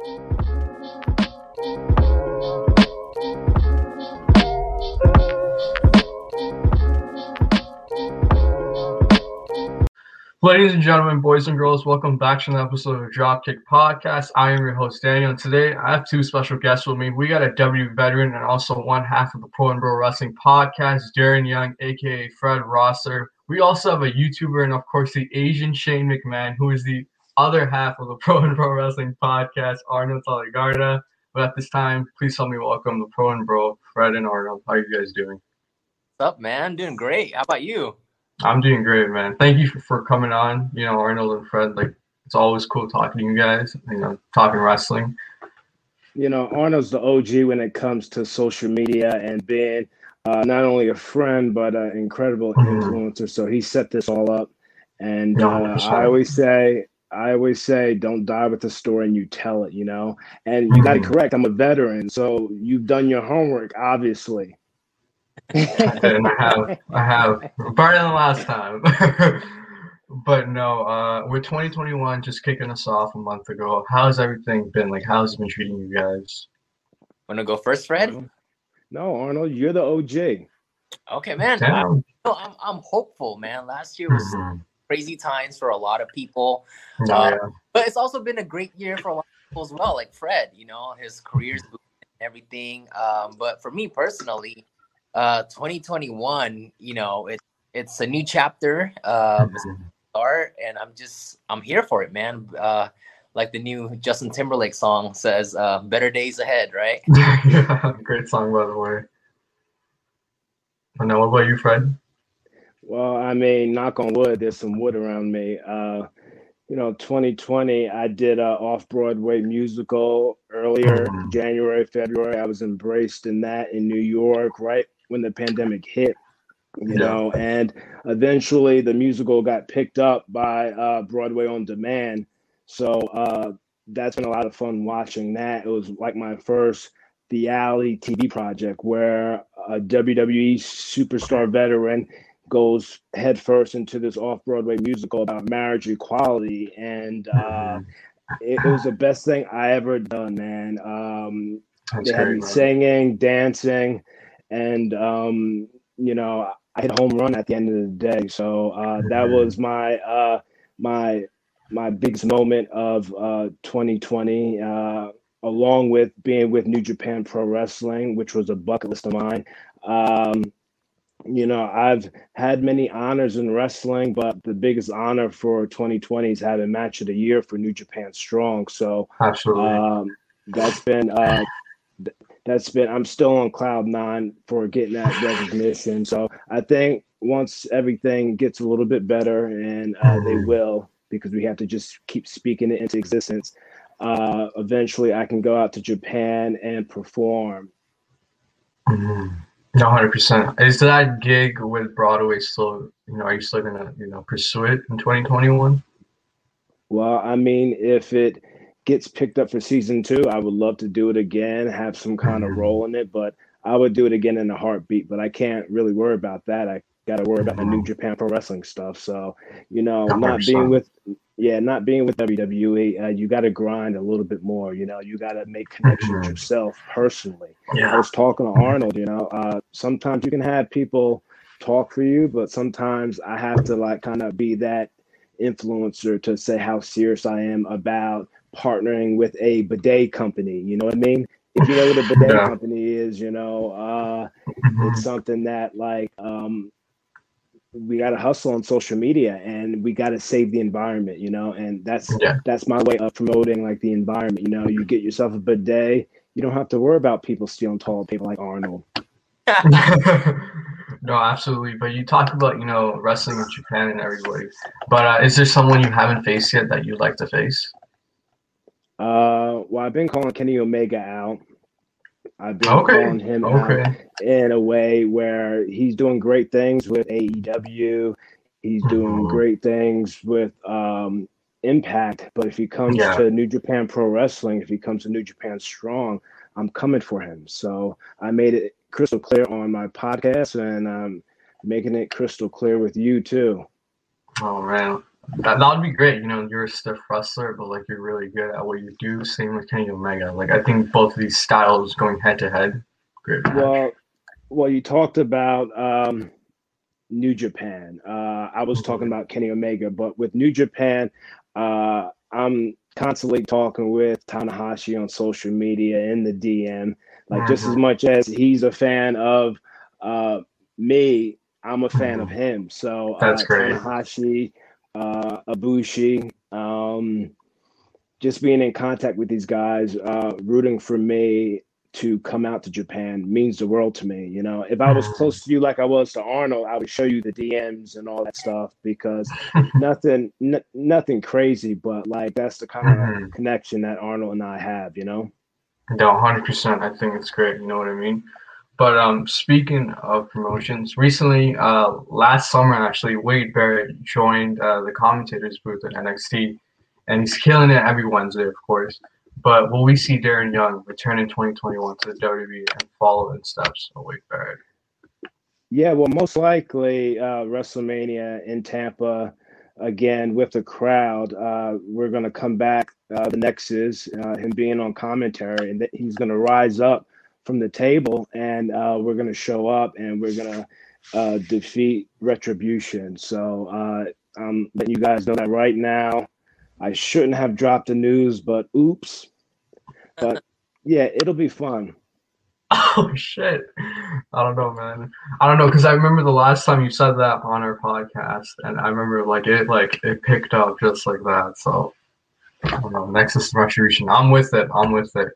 Ladies and gentlemen, boys and girls, welcome back to another episode of Dropkick Podcast. I am your host, Danial, and today I have two special guests with me. We got a W veteran and also one half of the Pro and Bro Wrestling Podcast, Darren Young, aka Fred Rosser. We also have a YouTuber and, of course, the Asian Shane McMahon, who is the other half of the Pro and Bro Wrestling Podcast, Arnold Telagaarta. But at this time, please help me welcome the Pro and Bro, Fred and Arnold. How are you guys doing? What's up, man? doing great. How about you? I'm doing great, man. Thank you for, for coming on. You know, Arnold and Fred, like it's always cool talking to you guys. You know, talking wrestling. You know, Arnold's the OG when it comes to social media and being uh, not only a friend but an incredible mm-hmm. influencer. So he set this all up, and uh, I always say. I always say, don't die with the story and you tell it, you know? And you mm-hmm. got it correct. I'm a veteran. So you've done your homework, obviously and I have, I have better than last time. but no, uh, we're 2021 just kicking us off a month ago, how's everything been? Like, how's it been treating you guys? Want to go first, Fred? No, Arnold, you're the OG. Okay, man. I'm, I'm hopeful, man. Last year was mm-hmm. Crazy times for a lot of people, oh, yeah. but it's also been a great year for a lot of people as well. Like Fred, you know, his career's and everything. Um, but for me personally, uh 2021 you know it, it's a new chapter um mm-hmm. start and i'm just i'm here for it man uh like the new justin timberlake song says uh better days ahead right yeah great song by the way and now what about you fred well i mean knock on wood there's some wood around me uh you know 2020 i did a off broadway musical earlier mm-hmm. january february i was embraced in that in new york right when the pandemic hit you yeah. know and eventually the musical got picked up by uh, broadway on demand so uh, that's been a lot of fun watching that it was like my first reality tv project where a wwe superstar veteran goes headfirst into this off-broadway musical about marriage equality and uh, mm-hmm. it, it, was the best thing i ever done man um, they had me singing dancing and um, you know I hit a home run at the end of the day. So uh, that mm-hmm. was my uh, my my biggest moment of uh, 2020, uh, along with being with New Japan Pro Wrestling, which was a bucket list of mine. Um, you know, I've had many honors in wrestling, but the biggest honor for 2020 is having match of the year for New Japan Strong. So, absolutely, um, that's been uh, that's been I'm still on cloud nine for getting that recognition. So I think once everything gets a little bit better, and uh, they mm-hmm. will, because we have to just keep speaking it into existence. Uh, eventually, I can go out to Japan and perform. Mm-hmm. No, hundred percent. Is that gig with Broadway still? You know, are you still gonna you know pursue it in 2021? Well, I mean, if it gets picked up for season two, I would love to do it again, have some kind of mm-hmm. role in it, but I would do it again in a heartbeat. But I can't really worry about that. I got to worry about the New mm-hmm. Japan Pro Wrestling stuff. So, you know, not being with, yeah, not being with WWE, uh, you got to grind a little bit more. You know, you got to make connections mm-hmm. yourself personally. Yeah. I was talking to Arnold. You know, uh, sometimes you can have people talk for you, but sometimes I have to like kind of be that influencer to say how serious I am about partnering with a bidet company. You know what I mean? If you know what a bidet yeah. company is, you know, uh, mm-hmm. it's something that like um, we got to hustle on social media and we got to save the environment, you know, and that's yeah. that's my way of promoting like the environment. You know, you get yourself a bidet, you don't have to worry about people stealing toilet paper like Arnold. no, absolutely. But you talked about you know wrestling in Japan and everybody. But uh, is there someone you haven't faced yet that you'd like to face? Uh, well, I've been calling Kenny Omega out. I've been okay. calling him okay. out in a way where he's doing great things with AEW. He's doing mm-hmm. great things with um, Impact. But if he comes yeah. to New Japan Pro Wrestling, if he comes to New Japan Strong, I'm coming for him. So I made it crystal clear on my podcast, and I'm making it crystal clear with you too. Oh man, that, that would be great. You know, you're a stiff wrestler, but like you're really good at what you do. Same with Kenny Omega. Like I think both of these styles going head to head. Great. Match. Well, well, you talked about um, New Japan. Uh, I was talking mm-hmm. about Kenny Omega, but with New Japan, uh, I'm constantly talking with Tanahashi on social media in the DM. Like just as mm-hmm. much as he's a fan of uh, me, I'm a fan mm-hmm. of him. So that's uh, great. Tanahashi, uh, Ibushi, um, just being in contact with these guys, uh, rooting for me to come out to Japan means the world to me. You know, if I was close to you like I was to Arnold, I would show you the DMs and all that stuff because nothing, n- nothing crazy, but like that's the kind of mm-hmm. connection that Arnold and I have. You know. No, hundred percent. I think it's great. You know what I mean. But um, speaking of promotions, recently, uh, last summer actually, Wade Barrett joined uh, the commentators booth at NXT, and he's killing it every Wednesday, of course. But will we see Darren Young return in 2021 to the WWE and follow in steps of Wade Barrett? Yeah, well, most likely uh, WrestleMania in Tampa again with the crowd. Uh, we're going to come back. Uh, the Nexus uh, him being on commentary, and he's going to rise up from the table, and uh, we're going to show up, and we're going to uh, defeat retribution. So uh, I'm letting you guys know that right now. I shouldn't have dropped the news, but oops. But yeah, it'll be fun. Oh shit! I don't know, man. I don't know because I remember the last time you said that on our podcast, and I remember like it, like it picked up just like that. So I don't know. Nexus Retribution. I'm with it. I'm with it.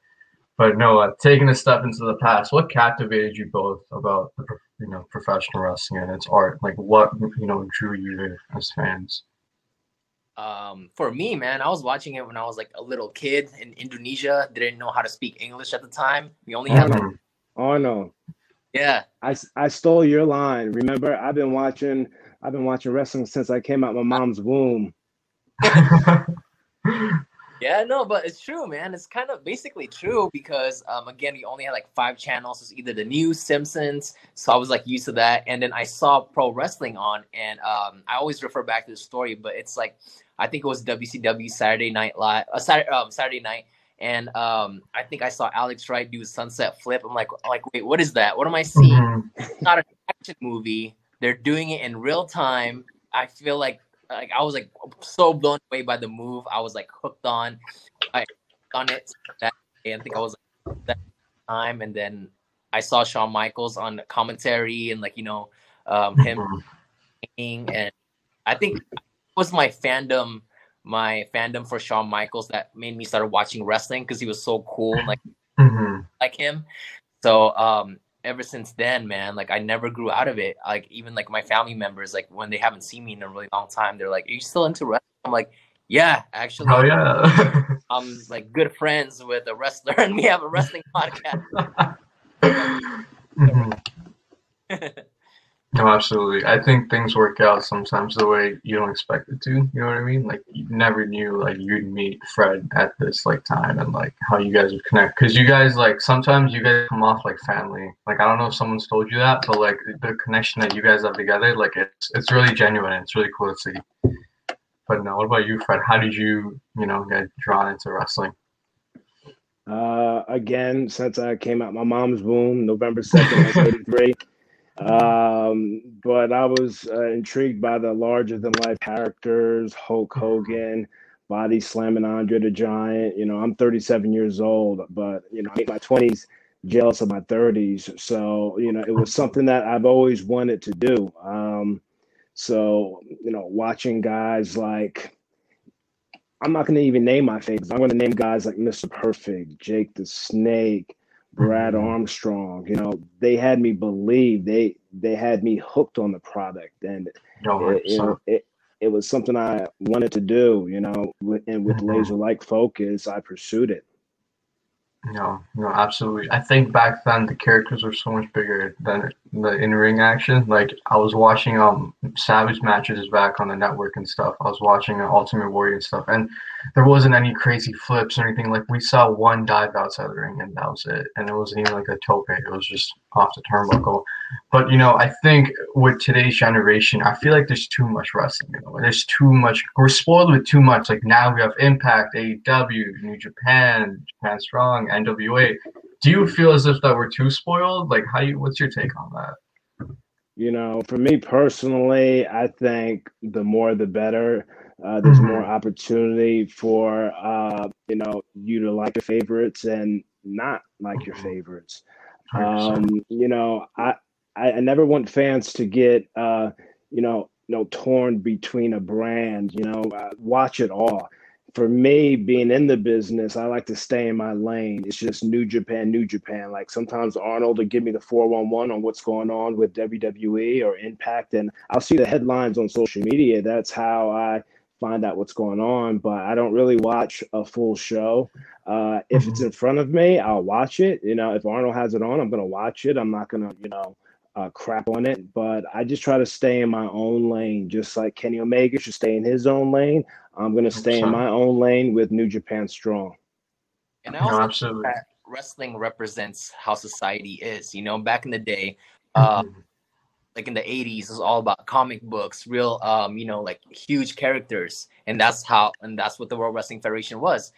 But no, uh, taking a step into the past, what captivated you both about the you know professional wrestling and its art? Like what you know drew you there as fans? Um, for me, man, I was watching it when I was like a little kid in Indonesia. Didn't know how to speak English at the time. We only had. Mm-hmm. oh no. Yeah. I, I stole your line. Remember, I've been watching I've been watching wrestling since I came out my mom's womb. Yeah, no, but it's true, man. It's kind of basically true because um, again, we only had like five channels. It's either the news, Simpsons, so I was like used to that, and then I saw pro wrestling on, and um, I always refer back to the story, but it's like I think it was WCW Saturday Night Live, uh, Saturday, um, Saturday Night, and um, I think I saw Alex Wright do a sunset flip. I'm like, like, wait, what is that? What am I seeing? Mm-hmm. It's not an action movie. They're doing it in real time. I feel like like I was like so blown away by the move. I was like hooked on, I on it that day. I think I was like, that time, and then I saw Shawn Michaels on commentary and like you know um, him, mm-hmm. and I think it was my fandom, my fandom for Shawn Michaels that made me start watching wrestling because he was so cool, like mm-hmm. like him. So um, ever since then, man, like I never grew out of it. Like even like my family members, like when they haven't seen me in a really long time, they're like, "Are you still into wrestling?" I'm like, "Yeah, actually." Oh yeah. I'm like good friends with a wrestler, and we have a wrestling podcast. mm-hmm. No, absolutely. I think things work out sometimes the way you don't expect it to. You know what I mean? Like you never knew like you'd meet Fred at this like time and like how you guys would connect. Cause you guys like sometimes you guys come off like family. Like I don't know if someone's told you that, but like the connection that you guys have together, like it's it's really genuine. And it's really cool to see. But no, what about you, Fred? How did you you know get drawn into wrestling? Uh, again, since I came out my mom's womb, November second, eighty three. Um, but I was uh, intrigued by the larger than life characters, Hulk Hogan, body slamming Andre the Giant. You know, I'm 37 years old, but you know, in my 20s, jealous of my 30s. So you know, it was something that I've always wanted to do. Um, so you know, watching guys like I'm not going to even name my favorites. I'm going to name guys like Mr. Perfect, Jake the Snake, Brad. Armstrong, you know, they had me believe they they had me hooked on the product, and no, it, it it was something I wanted to do, you know, and with mm-hmm. laser like focus, I pursued it. No, no, absolutely. I think back then the characters were so much bigger than the in-ring action. Like I was watching um Savage matches back on the network and stuff. I was watching uh, Ultimate Warrior and stuff, and there wasn't any crazy flips or anything. Like we saw one dive outside the ring, and that was it. And it wasn't even like a tope; it was just off the turnbuckle. But you know, I think with today's generation, I feel like there's too much wrestling. You know, there's too much. We're spoiled with too much. Like now we have Impact, AEW, New Japan, Japan Strong, NWA. Do you feel as if that we're too spoiled? Like, how you? What's your take on that? You know, for me personally, I think the more the better. Uh, there's mm-hmm. more opportunity for uh, you know you to like your favorites and not like your mm-hmm. favorites. Um, you know, I, I, I never want fans to get uh, you know, you know, torn between a brand. You know, watch it all. For me, being in the business, I like to stay in my lane. It's just New Japan, New Japan. Like sometimes Arnold will give me the 411 on what's going on with WWE or Impact, and I'll see the headlines on social media. That's how I find out what's going on, but I don't really watch a full show. Uh, if mm-hmm. it's in front of me, I'll watch it. You know, if Arnold has it on, I'm gonna watch it. I'm not gonna, you know, uh, crap on it. But I just try to stay in my own lane, just like Kenny Omega should stay in his own lane. I'm gonna stay in my own lane with New Japan Strong. And I also no, absolutely. that wrestling represents how society is. You know, back in the day, uh, mm-hmm like in the 80s is all about comic books real um you know like huge characters and that's how and that's what the world wrestling federation was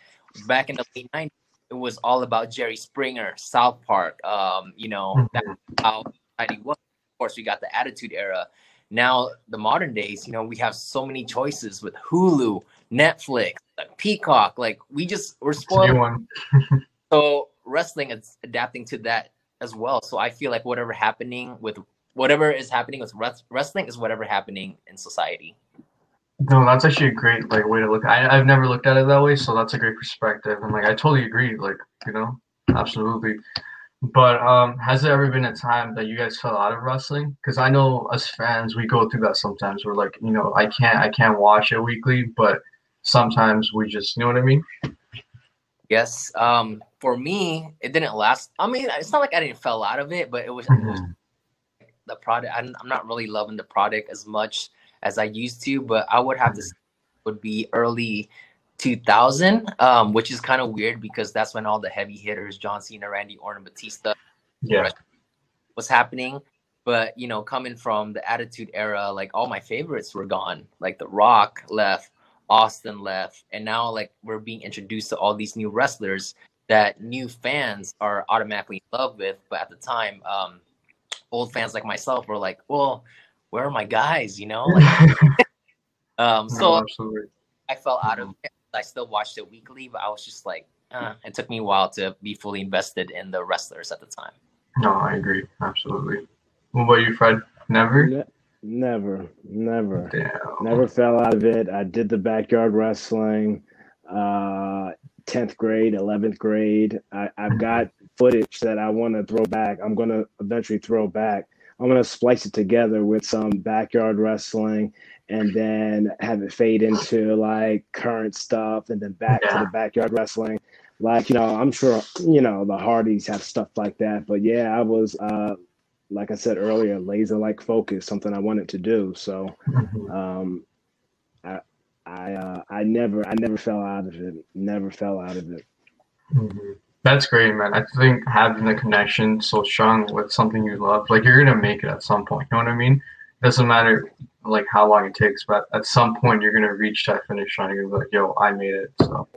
back in the late 90s it was all about jerry springer south park um you know mm-hmm. that's how society was of course we got the attitude era now the modern days you know we have so many choices with hulu netflix peacock like we just we're spoiled so wrestling is adapting to that as well so i feel like whatever happening with whatever is happening with wrestling is whatever happening in society. No, that's actually a great like way to look. I I've never looked at it that way, so that's a great perspective. And like I totally agree. Like you know, absolutely. But um, has there ever been a time that you guys fell out of wrestling? Because I know as fans, we go through that sometimes. We're like, you know, I can't, I can't watch it weekly, but sometimes we just, you know what I mean? Yes. Um, for me, it didn't last. I mean, it's not like I didn't fell out of it, but it was, mm-hmm. it was mm-hmm the product. I'm, I'm not really loving the product as much as I used to, but I would have to would be early 2000, um, which is kind of weird because that's when all the heavy hitters, John Cena, Randy Orton, Batista, yeah, was happening. But you know, coming from the Attitude Era, like all my favorites were gone. Like The Rock left, Austin left, and now like we're being introduced to all these new wrestlers that new fans are automatically in love with. But at the time, um, old fans like myself were like, well, where are my guys? You know, like, um, so no, I fell out of it. I still watched it weekly, but I was just like, uh, it took me a while to be fully invested in the wrestlers at the time. No, I agree. Absolutely. What about you, Fred? Never? Ne- never, never, Damn. never fell out of it. I did the backyard wrestling, uh, 10th grade, 11th grade. I, I've got footage that I want to throw back. I'm going to eventually throw back. I'm going to splice it together with some backyard wrestling and then have it fade into like current stuff and then back yeah. to the backyard wrestling. Like, you know, I'm sure, you know, the Hardys have stuff like that. But yeah, I was, uh, like I said earlier, laser like focus, something I wanted to do. So, mm-hmm. um, I, I, uh, I never, I never fell out of it. Never fell out of it. Mm-hmm. That's great, man. I think having the connection so strong with something you love, like you're gonna make it at some point. You know what I mean? It doesn't matter like how long it takes, but at some point you're gonna reach that finish line. You're be like, "Yo, I made it." So,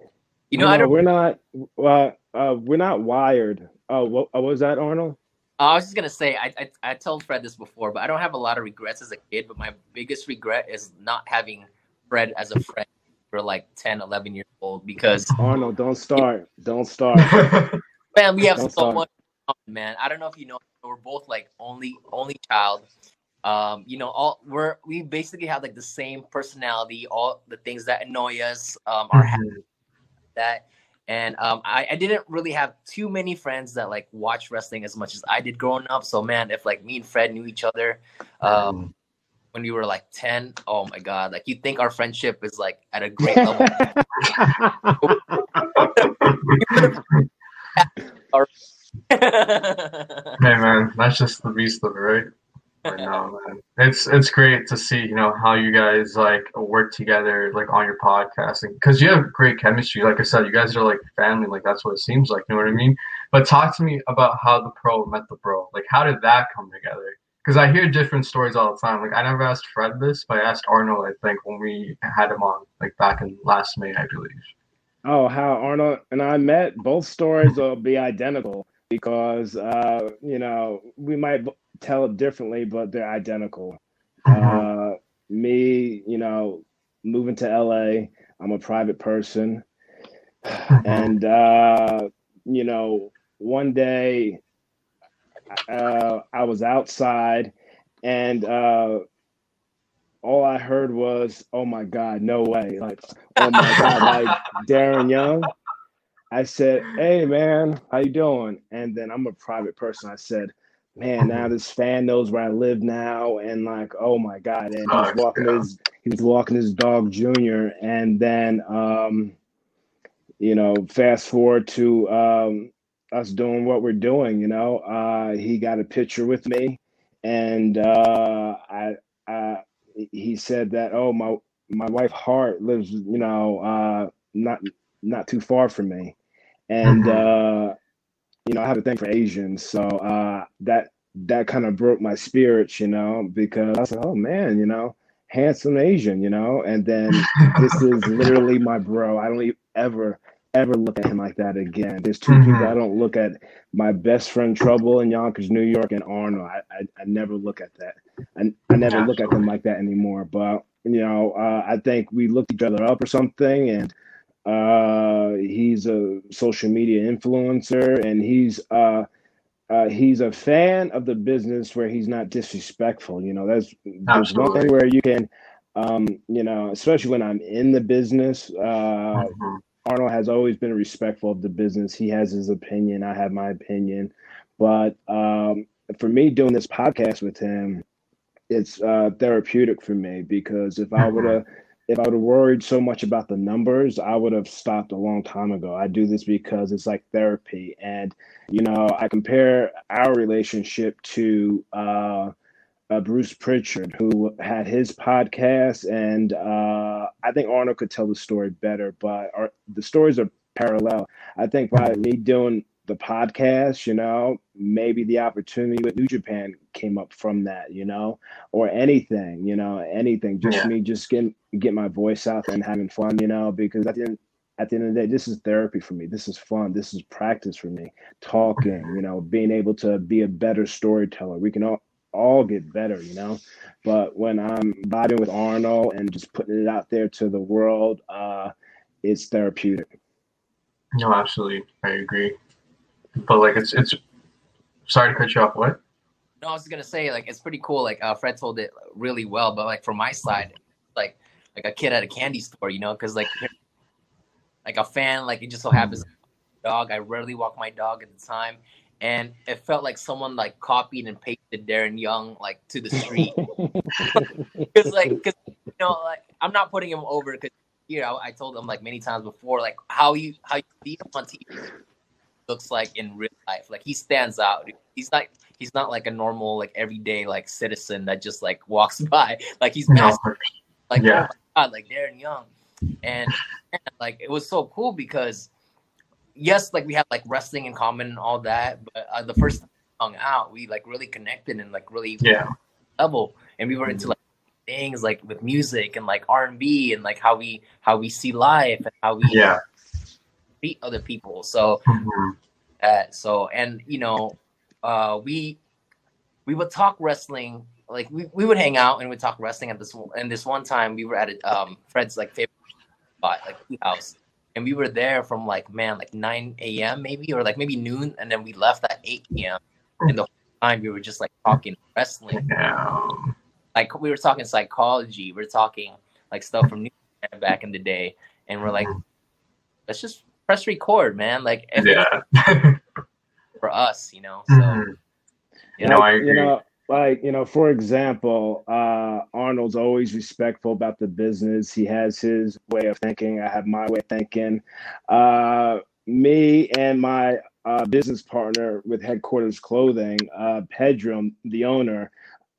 you know, no, we're not. Well, uh, we're not wired. Oh, what, what was that, Arnold? I was just gonna say, I, I I told Fred this before, but I don't have a lot of regrets as a kid. But my biggest regret is not having Fred as a friend for like 10, 11 years old because Arnold, don't start. Don't start. man, we have don't so start. much man. I don't know if you know, we're both like only only child. Um, you know, all we're we basically have like the same personality, all the things that annoy us um are mm-hmm. that and um, I, I didn't really have too many friends that like watch wrestling as much as I did growing up. So man, if like me and Fred knew each other, um, mm when we were like 10 oh my god like you think our friendship is like at a great level hey man that's just the beast of it right no, man. It's it's great to see you know how you guys like work together like on your podcasting because you have great chemistry. Like I said, you guys are like family. Like that's what it seems like. You know what I mean? But talk to me about how the pro met the bro. Like how did that come together? because I hear different stories all the time. Like I never asked Fred this, but I asked Arnold. I think when we had him on, like back in last May, I believe. Oh, how Arnold and I met. Both stories will be identical because uh, you know we might tell it differently, but they're identical. Mm-hmm. Uh, me, you know, moving to LA. I'm a private person, mm-hmm. and uh, you know, one day uh, I was outside, and uh, all I heard was, "Oh my God, no way!" Like, "Oh my God, like Darren Young." I said, "Hey man, how you doing?" And then I'm a private person. I said, "Man, now this fan knows where I live now," and like, "Oh my God!" And he's walking his he's walking his dog Junior, and then um, you know, fast forward to um, us doing what we're doing. You know, uh, he got a picture with me, and uh, I, I, he said that, oh my, my wife Hart lives, you know, uh, not not too far from me, and mm-hmm. uh, you know, I have a thing for Asians, so uh, that that kind of broke my spirits, you know, because I said, oh man, you know, handsome Asian, you know, and then this is literally my bro. I don't ever ever look at him like that again. There's 2 mm-hmm. people I don't look at. My best friend Trouble in Yonkers, New York, and Arnold. I, I, I never look at that. I, I never look at them like that anymore. But you know, uh, I think we looked each other up or something, and uh, he's a social media influencer, and he's uh, uh, he's a fan of the business where he's not disrespectful. You know, that's there's one thing where you can, um, you know, especially when I'm in the business. Uh, mm-hmm Arnold has always been respectful of the business. He has his opinion. I have my opinion. But um, for me, doing this podcast with him, it's uh, therapeutic for me because if I would have if I would have worried so much about the numbers, I would have stopped a long time ago. I do this because it's like therapy, and you know, I compare our relationship to uh, uh, Bruce Pritchard, who had his podcast, and uh, I think Arnold could tell the story better, but our, the stories are parallel. I think by me doing the podcast, you know, maybe the opportunity with New Japan came up from that, you know, or anything, you know, anything. Just yeah. me just getting get my voice out and having fun, you know, because at the end at the end of the day, this is therapy for me. This is fun. This is practice for me. Talking, you know, being able to be a better storyteller. We can all all get better, you know. But when I'm vibing with Arnold and just putting it out there to the world, uh, it's therapeutic. No, absolutely, I agree. But like, it's it's. Sorry to cut you off. What? No, I was gonna say like it's pretty cool. Like uh, Fred told it really well, but like from my side, like like a kid at a candy store, you know, because like like a fan, like it just so happens dog. I rarely walk my dog at the time, and it felt like someone like copied and pasted Darren Young like to the street. Because like, because you know, like I'm not putting him over because you know I told him like many times before, like how you how you see him on TV looks like in real life. Like he stands out. He's not he's not like a normal like everyday like citizen that just like walks by. Like he's no. like yeah. oh my god, like Darren Young, and, like it was so cool because yes, like we had like wrestling in common and all that, but uh, the first time we hung out, we like really connected and like really yeah level, and we were into like things like with music and like R and B and like how we how we see life and how we yeah treat other people. So, mm-hmm. uh, so and you know, uh, we we would talk wrestling. Like we, we would hang out and we'd talk wrestling at this and this one time we were at a, um Fred's like favorite spot like house and we were there from like man like 9 a.m maybe or like maybe noon and then we left at 8 p.m and the whole time we were just like talking wrestling like we were talking psychology we are talking like stuff from New back in the day and we're like let's just press record man. Like yeah. for us you know so. Mm-hmm. you know i agree. you know, like you know for example uh arnold's always respectful about the business. He has his way of thinking. I have my way of thinking. Uh me and my uh, business partner with headquarters clothing uh pedram the owner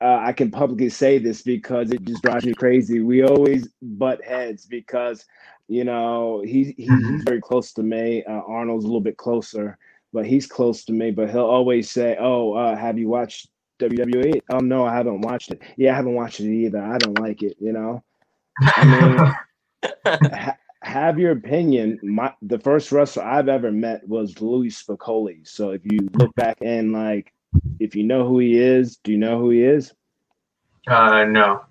uh, I can publicly say this because it just drives me crazy. We always butt heads because, you know, he, he mm-hmm. he's very close to me. Uh, Arnold's a little bit closer, but he's close to me. But he'll always say, "Oh, uh, have you watched WWE? Oh no, I haven't watched it. Yeah, I haven't watched it either. I don't like it. You know, I mean, ha- have your opinion. My the first wrestler I've ever met was Louie Spicolli. So if you look back and like, if you know who he is, do you know who he is? Uh, no.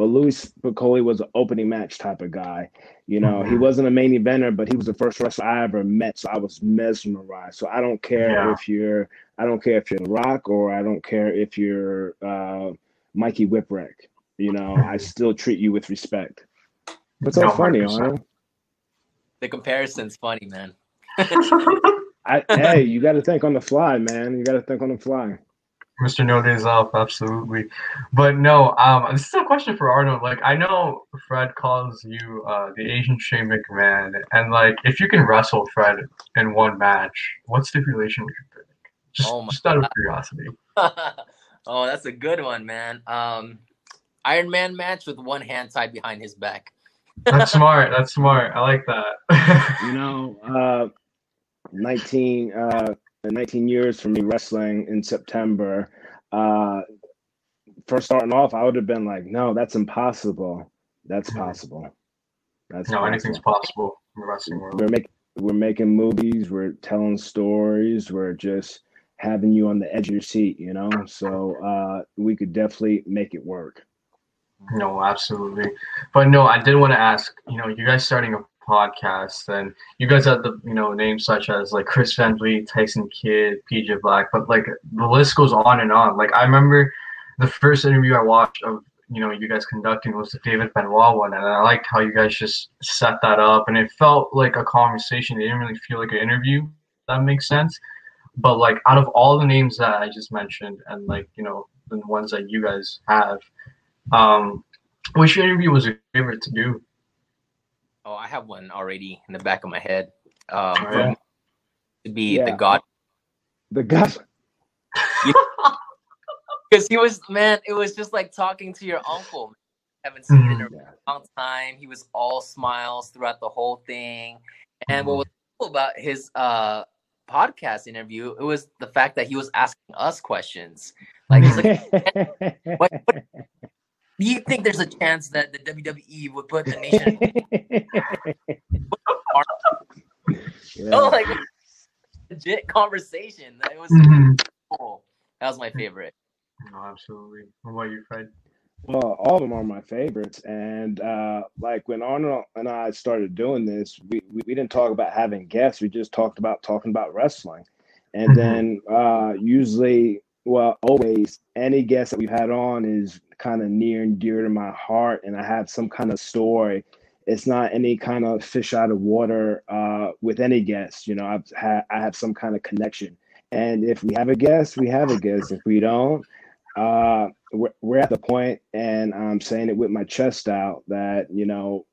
Well, Louie Spicolli was an opening match type of guy. You know, mm-hmm. he wasn't a main eventer, but he was the first wrestler I ever met. So I was mesmerized. So I don't care yeah. if you're, I don't care if you're Rock or I don't care if you're uh, Mikey Whipwreck. You know, I still treat you with respect. What's so no, funny, Arnold? The comparison's funny, man. I, hey, you got to think on the fly, man. You got to think on the fly. Mr. No Days Off, absolutely. But no, um, this is a question for Arnold. Like, I know Fred calls you uh, the Asian Shane McMahon, and like, if you can wrestle Fred in one match, what stipulation would you pick? Just, oh just out of curiosity. oh, that's a good one, man. Um, Iron Man match with one hand tied behind his back. that's smart. That's smart. I like that. you know, uh, 19, uh, 19 years for me wrestling in September. Uh, first starting off, I would have been like, no, that's impossible. That's possible. That's no, possible. anything's possible in the wrestling world. We're making we're making movies, we're telling stories, we're just having you on the edge of your seat, you know. So uh, we could definitely make it work. No, absolutely. But no, I did want to ask, you know, you guys starting a podcast and you guys have the, you know, names such as like Chris Van Vliet, Tyson Kidd, PJ Black, but like the list goes on and on. Like I remember the first interview I watched of, you know, you guys conducting was the David Benoit one. And I liked how you guys just set that up and it felt like a conversation. It didn't really feel like an interview. that makes sense. But like out of all the names that I just mentioned and like, you know, the ones that you guys have, um, which interview was your favorite to do? Oh, I have one already in the back of my head. Um, yeah. To be yeah. the God. The God. Because he was man, it was just like talking to your uncle. haven't seen mm-hmm. in a long time. He was all smiles throughout the whole thing. And mm-hmm. what was cool about his uh podcast interview, it was the fact that he was asking us questions. Like, like what, what, do you think there's a chance that the WWE would put the nation? yeah. Oh, like legit conversation. That was mm-hmm. cool. That was my favorite. No, absolutely. What about you, Fred? Well, all of them are my favorites. And uh, like when Arnold and I started doing this, we, we, we, didn't talk about having guests. We just talked about talking about wrestling. And mm-hmm. then uh, usually, well, always, any guest that we've had on is kind of near and dear to my heart, and I have some kind of story. It's not any kind of fish out of water uh, with any guest. You know, I've had I have some kind of connection, and if we have a guest, we have a guest. If we don't, uh, we're, we're at the point, and I'm saying it with my chest out that you know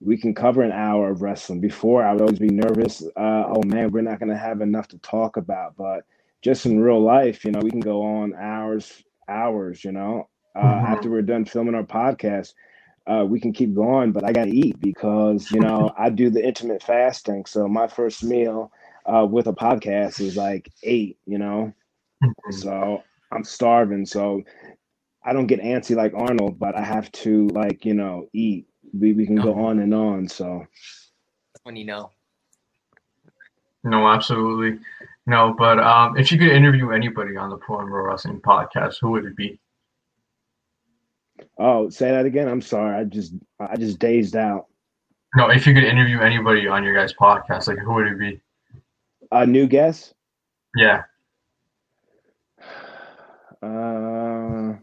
we can cover an hour of wrestling. Before I would always be nervous. Uh, oh man, we're not going to have enough to talk about. But just in real life, you know, we can go on hours, hours. You know, uh, mm-hmm. after we're done filming our podcast, uh, we can keep going. But I got to eat because you know I do the intermittent fasting. So my first meal uh, with a podcast is like eight. You know, mm-hmm. so I'm starving. So I don't get antsy like Arnold, but I have to like you know eat. We we can no. go on and on. So that's when you know. No, absolutely. No, but um, if you could interview anybody on the Pro and Bro Wrestling podcast, who would it be? Oh, say that again. I'm sorry. I just I just dazed out. No, if you could interview anybody on your guys' podcast, like who would it be? A new guest? Yeah. Uh,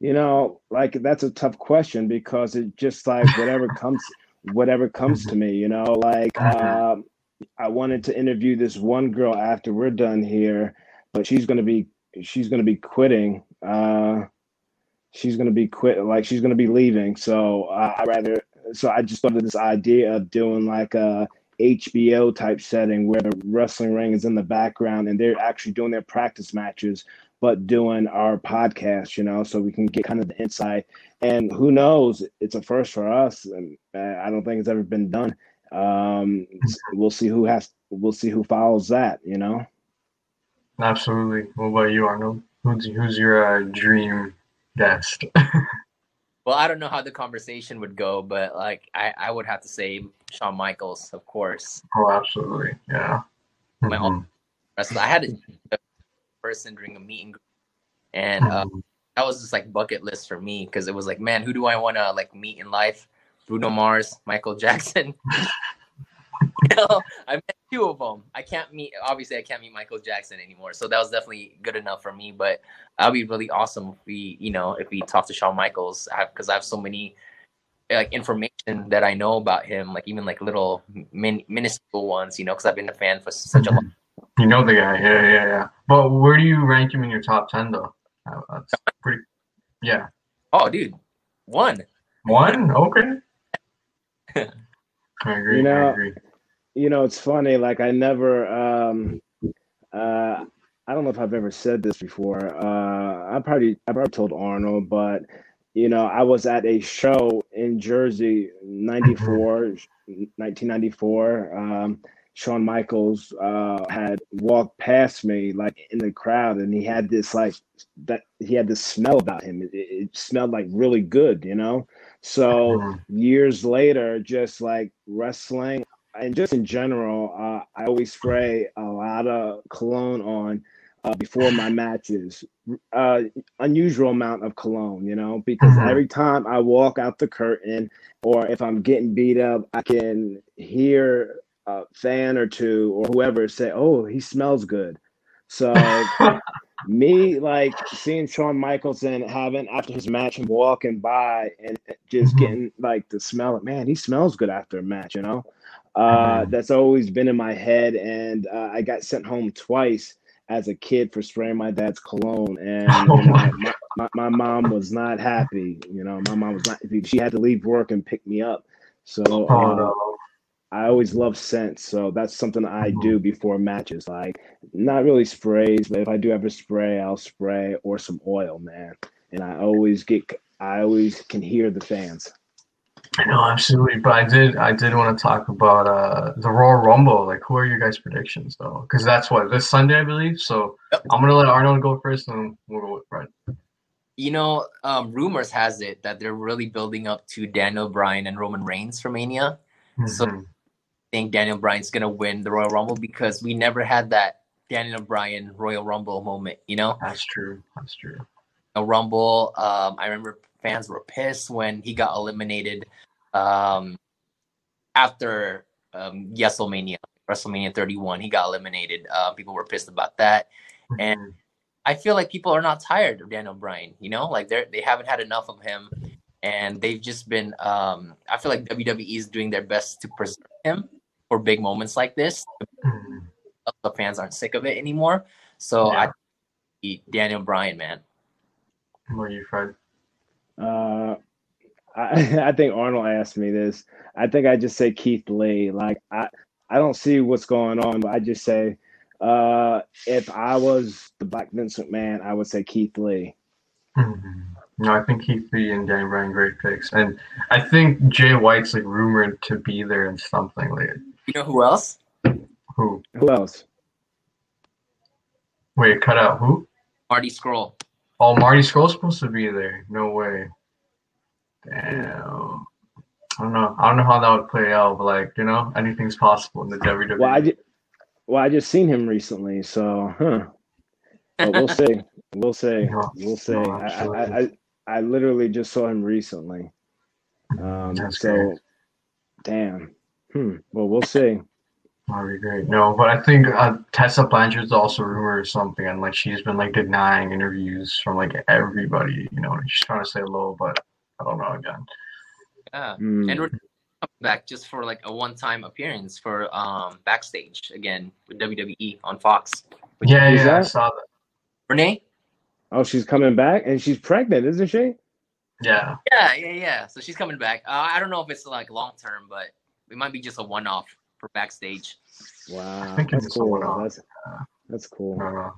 you know, like that's a tough question because it just like whatever comes, whatever comes to me. You know, like uh, I wanted to interview this one girl after we're done here, but she's gonna be she's gonna be quitting. Uh, she's to be quit like she's to be leaving. So uh, i rather so i just thought of this idea of doing like a hbo type setting where the wrestling ring is in the background and they're actually doing their practice matches but doing our podcast you know so we can get kind of the insight. And who knows? It's a first for us and uh, i don't think it's ever been done um we'll see who has we'll see who follows that you know Absolutely. What about you, Arnold? Who's who's your uh, dream guest? well, I don't know how the conversation would go, but like I, I would have to say Shawn Michaels, of course. Oh, absolutely. Yeah. My mm-hmm. I had a person during a meeting, and uh, mm-hmm. that was just like bucket list for me because it was like, man, who do I want to like meet in life? Bruno Mars, Michael Jackson. you know, I met two of them. I can't meet. Obviously, I can't meet Michael Jackson anymore. So that was definitely good enough for me. But that'd be really awesome if we, you know, if we talk to Shawn Michaels, because I, I, have so many like information that I know about him, like even like little min- minuscule ones, you know, because I've been a fan for such a long. You know the guy, yeah, yeah, yeah. But where do you rank him in your top ten, though? Uh, that's pretty. Yeah. Oh, dude, one. One. Okay. I agree. You know, I agree. You know, it's funny. Like I never. um uh I don't know if I've ever said this before. Uh I probably I probably told Arnold, but you know, I was at a show in Jersey, 94, 1994. Um, Shawn Michaels uh, had walked past me like in the crowd, and he had this like that he had this smell about him. It, it smelled like really good, you know. So mm-hmm. years later, just like wrestling and just in general, uh, I always spray a lot of cologne on uh, before my matches. Uh, unusual amount of cologne, you know, because mm-hmm. every time I walk out the curtain or if I'm getting beat up, I can hear a fan or two or whoever say, "Oh, he smells good." So me like seeing Shawn Michaels and having after his match and walking by and just mm-hmm. getting like the smell of man, he smells good after a match, you know. Uh. That's always been in my head, and uh, I got sent home twice as a kid for spraying my dad's cologne, and oh you know, my, my, my, mom was not happy. You know, my mom was not. She had to leave work and pick me up. So oh, uh, no. I always love scents, so that's something I mm-hmm. do before matches. Like not really sprays, but if I do ever spray, I'll spray or some oil, man. And I always get, I always can hear the fans. No, absolutely. But I did, I did want to talk about uh the Royal Rumble. Like, who are your guys' predictions though? Because that's what this Sunday, I believe. So yep. I'm gonna let Arnold go first, and we'll go with Fred. You know, um, rumors has it that they're really building up to Daniel Bryan and Roman Reigns for Mania. Mm-hmm. So think Daniel Bryan's gonna win the Royal Rumble because we never had that Daniel Bryan Royal Rumble moment. You know, that's true. That's true. A Rumble. Um, I remember fans were pissed when he got eliminated um, after um, WrestleMania, WrestleMania 31. He got eliminated. Uh, people were pissed about that, mm-hmm. and I feel like people are not tired of Daniel Bryan. You know, like they they haven't had enough of him, and they've just been. Um, I feel like WWE is doing their best to preserve him for big moments like this. the fans aren't sick of it anymore. So yeah. I Daniel Bryan, man. What are you, Fred? Uh, I, I think Arnold asked me this. I think I just say Keith Lee. Like I, I don't see what's going on, but I just say, uh, if I was the Black Vince McMahon, I would say Keith Lee. Mm-hmm. No, I think Keith Lee and Daniel Bryan great picks, and I think Jay White's like rumored to be there in something like you know who else? Who? Who else? Wait, cut out who? Marty Scurll. Oh, Marty Scurll's supposed to be there. No way. Damn. I don't know. I don't know how that would play out, but like you know, anything's possible in the WWE. Well, I just, well, I just seen him recently, so huh. But we'll see. We'll see. No, we'll see. No, I, I, I, I literally just saw him recently. Um, That's so, great. damn. Hmm. Well, we'll see. That'd be great. No, but I think uh, Tessa Blanchard's also rumored or something, and like she's been like denying interviews from like everybody. You know, she's trying to say hello, but I don't know again. Yeah, mm. and we're back just for like a one-time appearance for um backstage again with WWE on Fox. Yeah, yeah, that? I saw that. Renee. Oh, she's coming back, and she's pregnant, isn't she? Yeah. Yeah, yeah, yeah. So she's coming back. Uh, I don't know if it's like long term, but it might be just a one off for backstage. Wow, that's cool. That's, that's cool. Uh,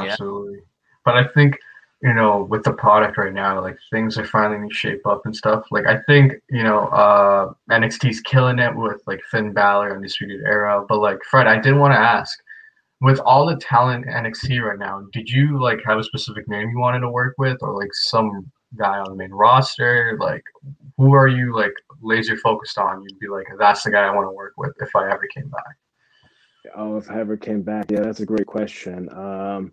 absolutely. Yeah. But I think you know with the product right now, like things are finally shape up and stuff. Like I think you know uh, NXT's killing it with like Finn Balor and Undisputed Era. But like Fred, I did want to ask with all the talent NXT right now, did you like have a specific name you wanted to work with, or like some guy on the main roster? Like, who are you like laser focused on? You'd be like, that's the guy I want to work with if I ever came back. Oh, if I ever came back, yeah, that's a great question. Um,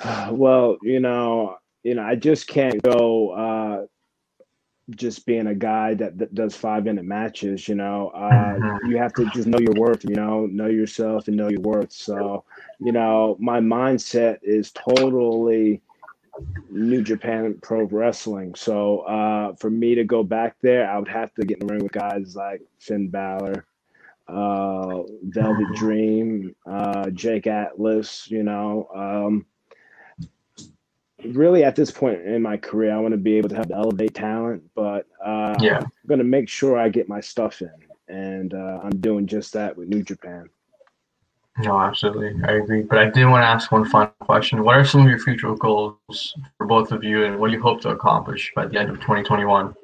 well, you know, you know, I just can't go uh, just being a guy that, that does five minute matches. You know, uh, mm-hmm. you have to just know your worth. You know, know yourself and know your worth. So, you know, my mindset is totally New Japan Pro Wrestling. So, uh, for me to go back there, I would have to get in the ring with guys like Finn Balor uh, Velvet Dream, uh, Jake Atlas, you know. Um, really, at this point in my career, I want to be able to have the elevate talent, but uh, yeah. I'm going to make sure I get my stuff in. And uh, I'm doing just that with New Japan. No, absolutely. I agree. But I did want to ask one final question. What are some of your future goals for both of you, and what do you hope to accomplish by the end of 2021?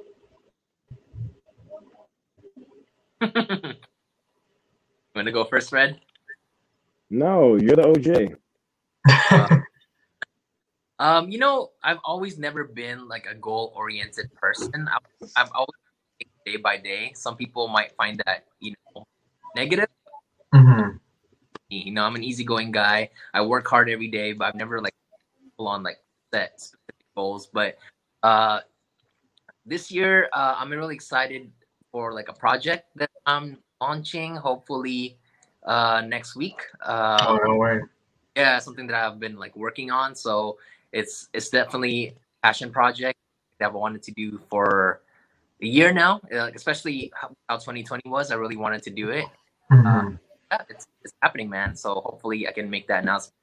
Want to go first, Fred? No, you're the OJ. uh, um, you know, I've always never been like a goal-oriented person. I've, I've always day by day. Some people might find that you know negative. Mm-hmm. You know, I'm an easygoing guy. I work hard every day, but I've never like full on like set specific goals. But uh, this year, uh, I'm really excited for like a project that I'm launching hopefully uh, next week. Uh, oh no way! Yeah, something that I've been like working on. So it's it's definitely a passion project that I've wanted to do for a year now. Uh, especially how 2020 was, I really wanted to do it. Mm-hmm. Uh, yeah, it's it's happening, man. So hopefully I can make that announcement.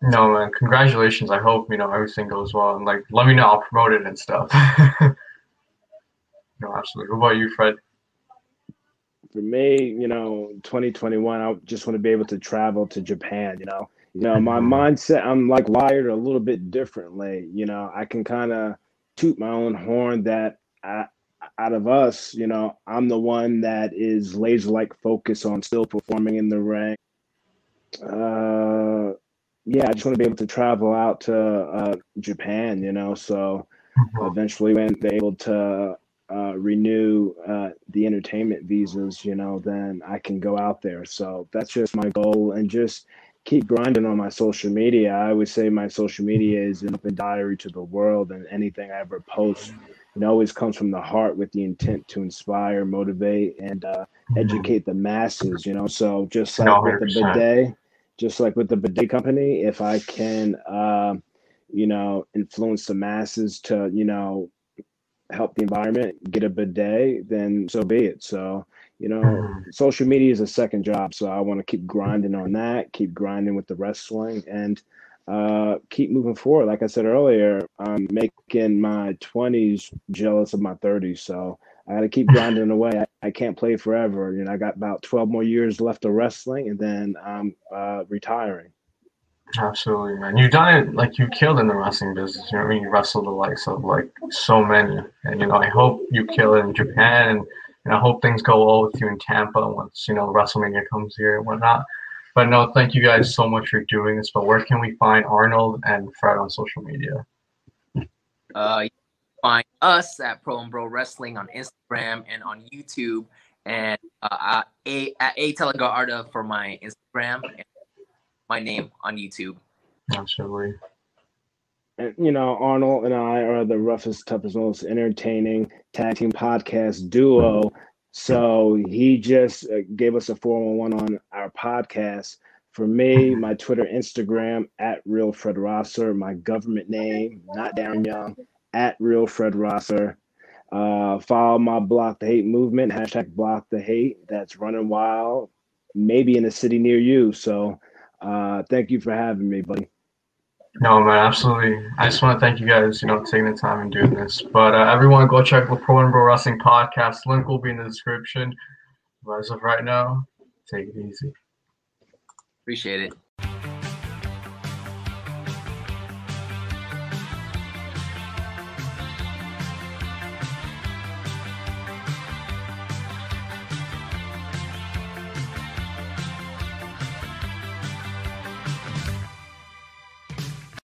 No man, congratulations. I hope you know everything goes well and like let me know. I'll promote it and stuff. no, absolutely. What about you, Fred? for me, you know, 2021, I just want to be able to travel to Japan, you know. You know, my mm-hmm. mindset, I'm like wired a little bit differently. You know, I can kind of toot my own horn that I, out of us, you know, I'm the one that is laser like focused on still performing in the ring. Uh, yeah, I just want to be able to travel out to uh, Japan, you know. So mm-hmm. eventually, when they're able to uh, renew uh, the entertainment visas, you know, then I can go out there. So that's just my goal and just keep grinding on my social media. I would say my social media is an open diary to the world, and anything I ever post, it always comes from the heart with the intent to inspire, motivate, and uh, educate the masses, you know. So just like 100%. with the bidet, just like with the bidet company, if I can, uh, you know, influence the masses to, you know, help the environment, get a bidet, then so be it. So, you know, mm-hmm. social media is a second job. So I want to keep grinding on that, keep grinding with the wrestling and uh, keep moving forward. Like I said earlier, I'm making my 20s jealous of my 30s. So I got to keep grinding away. I, I, can't play forever. You know, I got about 12 more years left of wrestling and then I'm uh, retiring. Absolutely, man. You've done it like you killed in the wrestling business. You know, I mean, you wrestled the likes of like so many, and you know, I hope you kill it in Japan, and, and I hope things go well with you in Tampa once you know WrestleMania comes here and whatnot. But no, thank you guys so much for doing this. But where can we find Arnold and Fred on social media? Uh, find us at Pro and Bro Wrestling on Instagram and on YouTube, and uh, a at a Arda for my Instagram. And my name on YouTube. Absolutely. And, you know, Arnold and I are the roughest, toughest, most entertaining tag team podcast duo. So he just uh, gave us a 411 on our podcast. For me, my Twitter, Instagram, at Real Fred Rosser. My government name, not Darren Young, at Real Fred Rosser. Uh, follow my Block the Hate movement, hashtag Block the Hate. That's running wild, maybe in a city near you. So uh, thank you for having me, buddy. No, man, absolutely. I just want to thank you guys, you know, taking the time and doing this. But uh, everyone, go check the Pro and Bro Wrestling podcast. Link will be in the description. But as of right now, take it easy. Appreciate it.